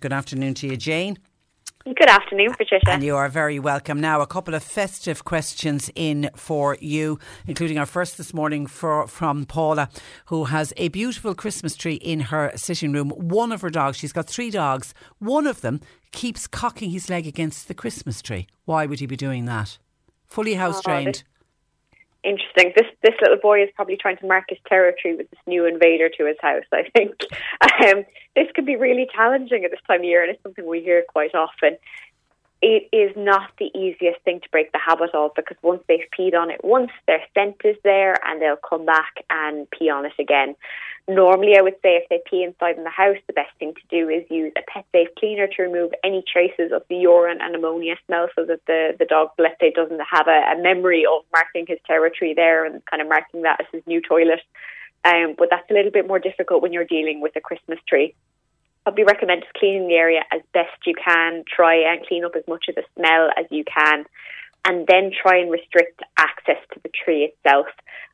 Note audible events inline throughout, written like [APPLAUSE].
Good afternoon to you, Jane. Good afternoon, Patricia. And you are very welcome. Now, a couple of festive questions in for you, including our first this morning for, from Paula, who has a beautiful Christmas tree in her sitting room. One of her dogs, she's got three dogs, one of them keeps cocking his leg against the Christmas tree. Why would he be doing that? Fully house trained. Oh, interesting. This this little boy is probably trying to mark his territory with this new invader to his house. I think [LAUGHS] um, this could be really challenging at this time of year, and it's something we hear quite often. It is not the easiest thing to break the habit of because once they've peed on it, once their scent is there, and they'll come back and pee on it again. Normally, I would say if they pee inside in the house, the best thing to do is use a pet safe cleaner to remove any traces of the urine and ammonia smell so that the, the dog, let's say, doesn't have a, a memory of marking his territory there and kind of marking that as his new toilet. Um, but that's a little bit more difficult when you're dealing with a Christmas tree. I'd be recommend just cleaning the area as best you can. Try and clean up as much of the smell as you can, and then try and restrict access to the tree itself.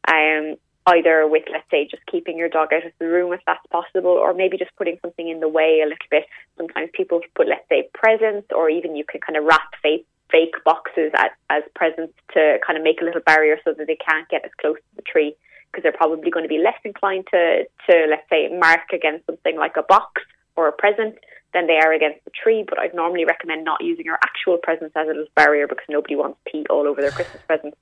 Um, either with, let's say, just keeping your dog out of the room if that's possible, or maybe just putting something in the way a little bit. Sometimes people put, let's say, presents, or even you can kind of wrap fake, fake boxes as, as presents to kind of make a little barrier so that they can't get as close to the tree because they're probably going to be less inclined to, to, let's say, mark against something like a box or a present than they are against the tree. But I'd normally recommend not using your actual presents as a little barrier because nobody wants pee all over their Christmas presents.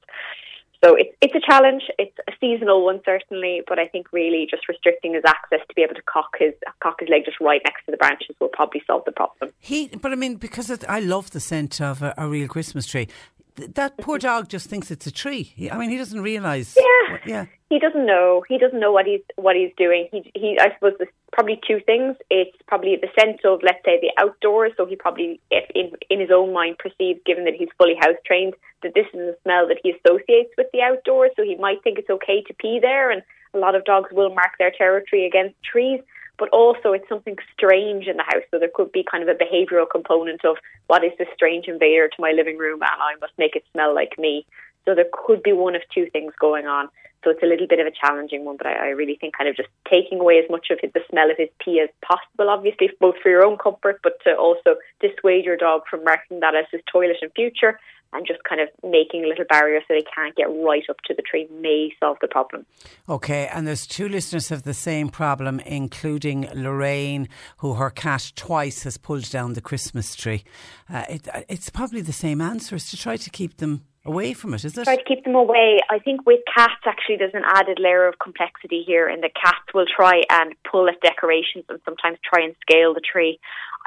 So it's it's a challenge. It's a seasonal one certainly, but I think really just restricting his access to be able to cock his cock his leg just right next to the branches will probably solve the problem. He, but I mean, because it, I love the scent of a, a real Christmas tree. That poor dog just thinks it's a tree. I mean, he doesn't realise. Yeah, yeah. He doesn't know. He doesn't know what he's what he's doing. He he. I suppose there's probably two things. It's probably the sense of let's say the outdoors. So he probably, in in his own mind, perceives, given that he's fully house trained, that this is a smell that he associates with the outdoors. So he might think it's okay to pee there, and a lot of dogs will mark their territory against trees but also it's something strange in the house. So there could be kind of a behavioural component of what is this strange invader to my living room and I must make it smell like me. So there could be one of two things going on. So it's a little bit of a challenging one, but I, I really think kind of just taking away as much of his, the smell of his pee as possible, obviously, both for your own comfort, but to also dissuade your dog from marking that as his toilet in future and just kind of making a little barrier so they can't get right up to the tree may solve the problem. Okay, and there's two listeners have the same problem, including Lorraine, who her cat twice has pulled down the Christmas tree. Uh, it, it's probably the same answer, is to try to keep them away from it, is it? Try to keep them away. I think with cats, actually, there's an added layer of complexity here, in the cats will try and pull at decorations and sometimes try and scale the tree.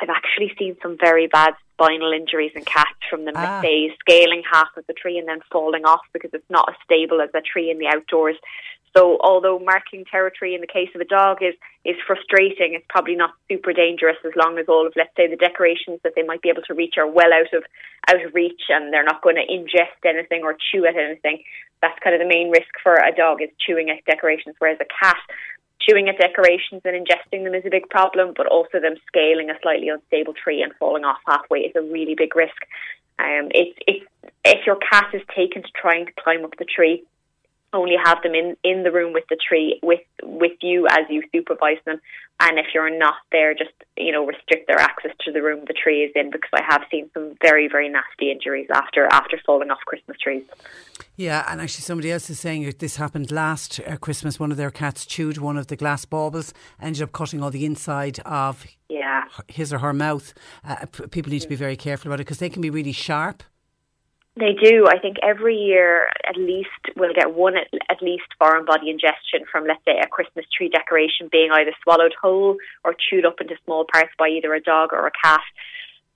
I've actually seen some very bad spinal injuries in cats from them, ah. say, scaling half of the tree and then falling off because it's not as stable as a tree in the outdoors. So although marking territory in the case of a dog is is frustrating, it's probably not super dangerous as long as all of let's say the decorations that they might be able to reach are well out of out of reach and they're not going to ingest anything or chew at anything. That's kind of the main risk for a dog is chewing at decorations, whereas a cat chewing at decorations and ingesting them is a big problem, but also them scaling a slightly unstable tree and falling off halfway is a really big risk. Um, it's, it's, if your cat is taken to trying to climb up the tree, only have them in, in the room with the tree with with you as you supervise them. And if you're not there just you know restrict their access to the room the tree is in because I have seen some very very nasty injuries after after falling off Christmas trees. Yeah and actually somebody else is saying this happened last uh, Christmas. One of their cats chewed one of the glass baubles ended up cutting all the inside of yeah. his or her mouth. Uh, people need to be very careful about it because they can be really sharp they do. I think every year at least we'll get one at, least foreign body ingestion from, let's say, a Christmas tree decoration being either swallowed whole or chewed up into small parts by either a dog or a cat.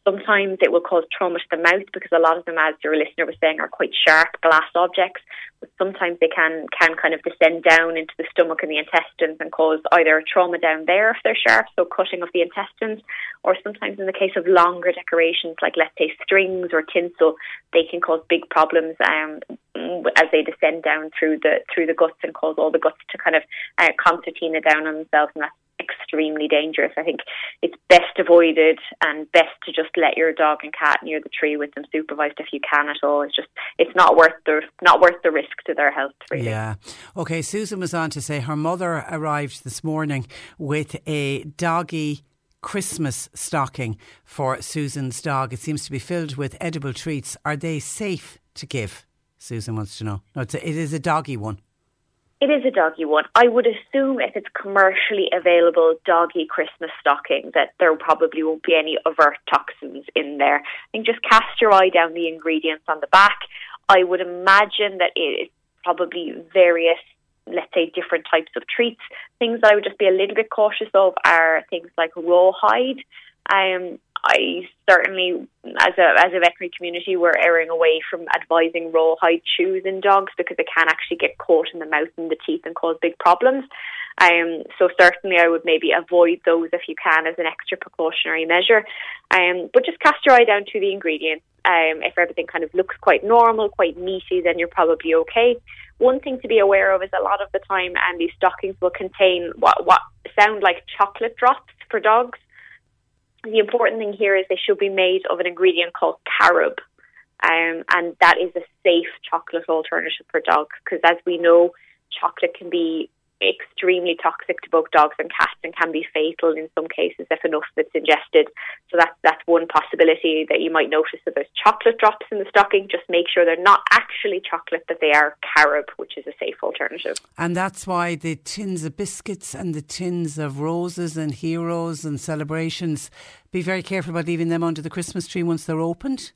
Sometimes it will cause trauma to the mouth because a lot of them, as your listener was saying, are quite sharp glass objects. But sometimes they can can kind of descend down into the stomach and the intestines and cause either a trauma down there if they're sharp, so cutting of the intestines, or sometimes in the case of longer decorations like let's say strings or tinsel, they can cause big problems um, as they descend down through the through the guts and cause all the guts to kind of uh, concertina down on themselves, and that's extremely dangerous. I think it's best avoided and best to just let your dog and cat near the tree with them supervised if you can at all. It's just it's not worth the not worth the risk to their health. Really. Yeah. Okay. Susan was on to say her mother arrived this morning with a doggy. Christmas stocking for Susan's dog. It seems to be filled with edible treats. Are they safe to give? Susan wants to know. No, it's a, it is a doggy one. It is a doggy one. I would assume if it's commercially available doggy Christmas stocking that there probably won't be any overt toxins in there. I think just cast your eye down the ingredients on the back. I would imagine that it is probably various let's say different types of treats. Things that I would just be a little bit cautious of are things like rawhide. Um, I certainly, as a as a veterinary community, we're erring away from advising rawhide chews in dogs because it can actually get caught in the mouth and the teeth and cause big problems. Um, so certainly, I would maybe avoid those if you can as an extra precautionary measure. Um, but just cast your eye down to the ingredients. Um, if everything kind of looks quite normal, quite meaty, then you're probably okay. One thing to be aware of is a lot of the time, and um, these stockings will contain what what sound like chocolate drops for dogs the important thing here is they should be made of an ingredient called carob. Um, and that is a safe chocolate alternative for dogs because, as we know, chocolate can be extremely toxic to both dogs and cats and can be fatal in some cases if enough it's ingested. So that's that's one possibility that you might notice that there's chocolate drops in the stocking. Just make sure they're not actually chocolate, that they are carob, which is a safe alternative. And that's why the tins of biscuits and the tins of roses and heroes and celebrations, be very careful about leaving them under the Christmas tree once they're opened.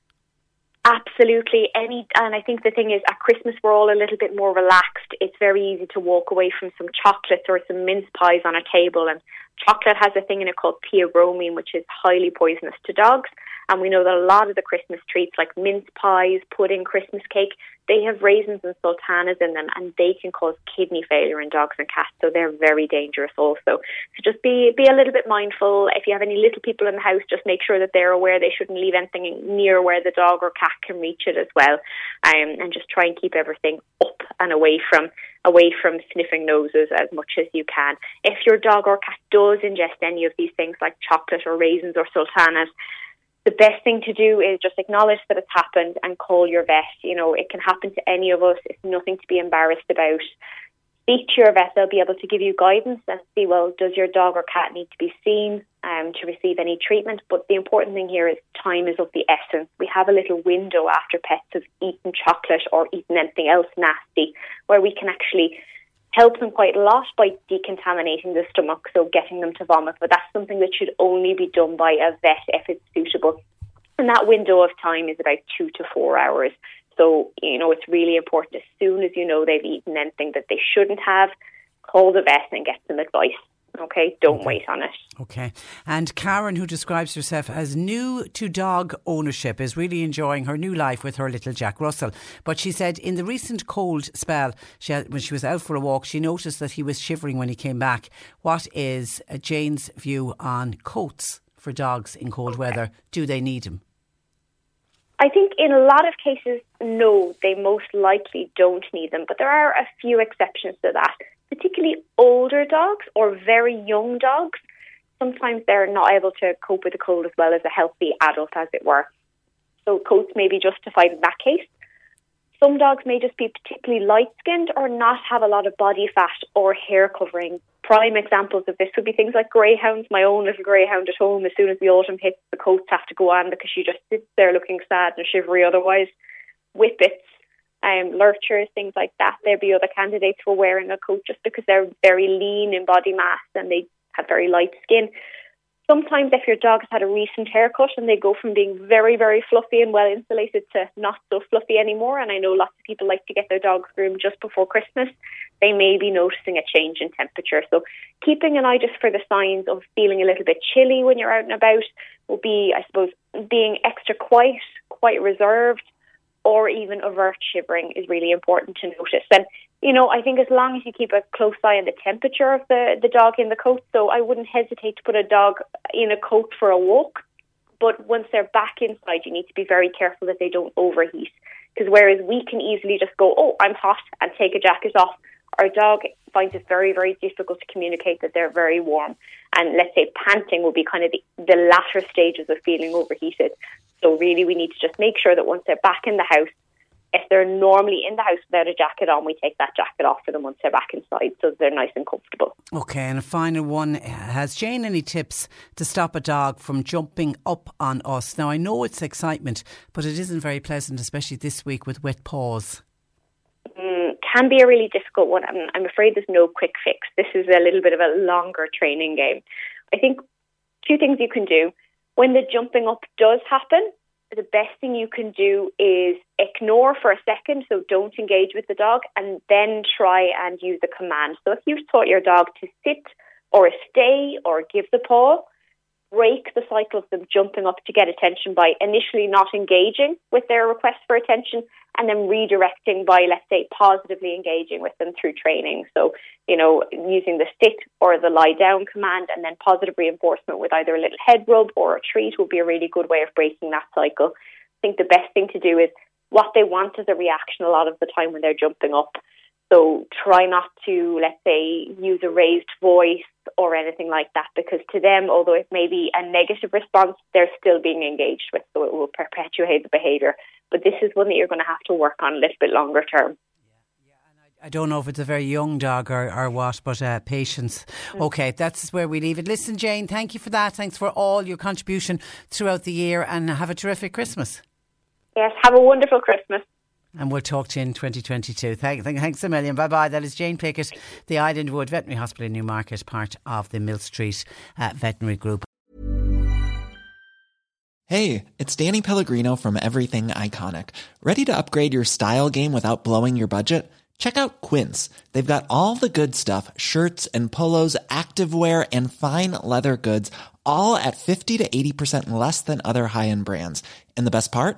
Absolutely. Any, and I think the thing is, at Christmas we're all a little bit more relaxed. It's very easy to walk away from some chocolates or some mince pies on a table, and chocolate has a thing in it called theobromine, which is highly poisonous to dogs. And we know that a lot of the Christmas treats, like mince pies, pudding, Christmas cake, they have raisins and sultanas in them, and they can cause kidney failure in dogs and cats. So they're very dangerous, also. So just be be a little bit mindful. If you have any little people in the house, just make sure that they're aware they shouldn't leave anything near where the dog or cat can reach it as well, um, and just try and keep everything up and away from away from sniffing noses as much as you can. If your dog or cat does ingest any of these things like chocolate or raisins or sultanas, the best thing to do is just acknowledge that it's happened and call your vet. You know, it can happen to any of us. It's nothing to be embarrassed about. Speak to your vet. They'll be able to give you guidance and see, well, does your dog or cat need to be seen um, to receive any treatment? But the important thing here is time is of the essence. We have a little window after pets have eaten chocolate or eaten anything else nasty where we can actually help them quite a lot by decontaminating the stomach, so getting them to vomit. But that's something that should only be done by a vet if it's suitable. And that window of time is about two to four hours. So, you know, it's really important as soon as you know they've eaten anything that they shouldn't have, call the vet and get some advice. Okay, don't okay. wait on it. Okay. And Karen, who describes herself as new to dog ownership, is really enjoying her new life with her little Jack Russell. But she said in the recent cold spell, she had, when she was out for a walk, she noticed that he was shivering when he came back. What is uh, Jane's view on coats for dogs in cold weather? Do they need them? I think in a lot of cases, no, they most likely don't need them, but there are a few exceptions to that particularly older dogs or very young dogs, sometimes they're not able to cope with the cold as well as a healthy adult, as it were. So coats may be justified in that case. some dogs may just be particularly light skinned or not have a lot of body fat or hair covering. Prime examples of this would be things like greyhounds. My own little greyhound at home, as soon as the autumn hits, the coats have to go on because she just sits there looking sad and shivery otherwise. Whippets, um, lurchers, things like that. There'd be other candidates for wearing a coat just because they're very lean in body mass and they have very light skin sometimes if your dog has had a recent haircut and they go from being very, very fluffy and well insulated to not so fluffy anymore, and I know lots of people like to get their dogs groomed just before Christmas, they may be noticing a change in temperature. So keeping an eye just for the signs of feeling a little bit chilly when you're out and about will be, I suppose, being extra quiet, quite reserved, or even overt shivering is really important to notice. And you know, I think as long as you keep a close eye on the temperature of the, the dog in the coat, so I wouldn't hesitate to put a dog in a coat for a walk. But once they're back inside, you need to be very careful that they don't overheat. Because whereas we can easily just go, oh, I'm hot, and take a jacket off, our dog finds it very, very difficult to communicate that they're very warm. And let's say panting will be kind of the, the latter stages of feeling overheated. So really, we need to just make sure that once they're back in the house, if they're normally in the house without a jacket on, we take that jacket off for them once they're back inside so they're nice and comfortable. Okay, and a final one. Has Jane any tips to stop a dog from jumping up on us? Now, I know it's excitement, but it isn't very pleasant, especially this week with wet paws. Mm, can be a really difficult one. I'm, I'm afraid there's no quick fix. This is a little bit of a longer training game. I think two things you can do. When the jumping up does happen, the best thing you can do is ignore for a second, so don't engage with the dog, and then try and use a command. So if you've taught your dog to sit or stay or give the paw, break the cycle of them jumping up to get attention by initially not engaging with their request for attention and then redirecting by, let's say, positively engaging with them through training. So, you know, using the sit or the lie down command and then positive reinforcement with either a little head rub or a treat would be a really good way of breaking that cycle. I think the best thing to do is what they want is a reaction a lot of the time when they're jumping up. So try not to, let's say, use a raised voice or anything like that because to them, although it may be a negative response, they're still being engaged with, so it will perpetuate the behaviour. But this is one that you're going to have to work on a little bit longer term. I don't know if it's a very young dog or, or what, but uh, patience. Mm. Okay, that's where we leave it. Listen, Jane, thank you for that. Thanks for all your contribution throughout the year and have a terrific Christmas. Yes, have a wonderful Christmas. And we'll talk to you in 2022. Thank, thank, thanks a million. Bye bye. That is Jane Pickett, the Islandwood Veterinary Hospital in Newmarket, part of the Millstreet uh, Veterinary Group. Hey, it's Danny Pellegrino from Everything Iconic. Ready to upgrade your style game without blowing your budget? Check out Quince. They've got all the good stuff shirts and polos, activewear, and fine leather goods, all at 50 to 80% less than other high end brands. And the best part?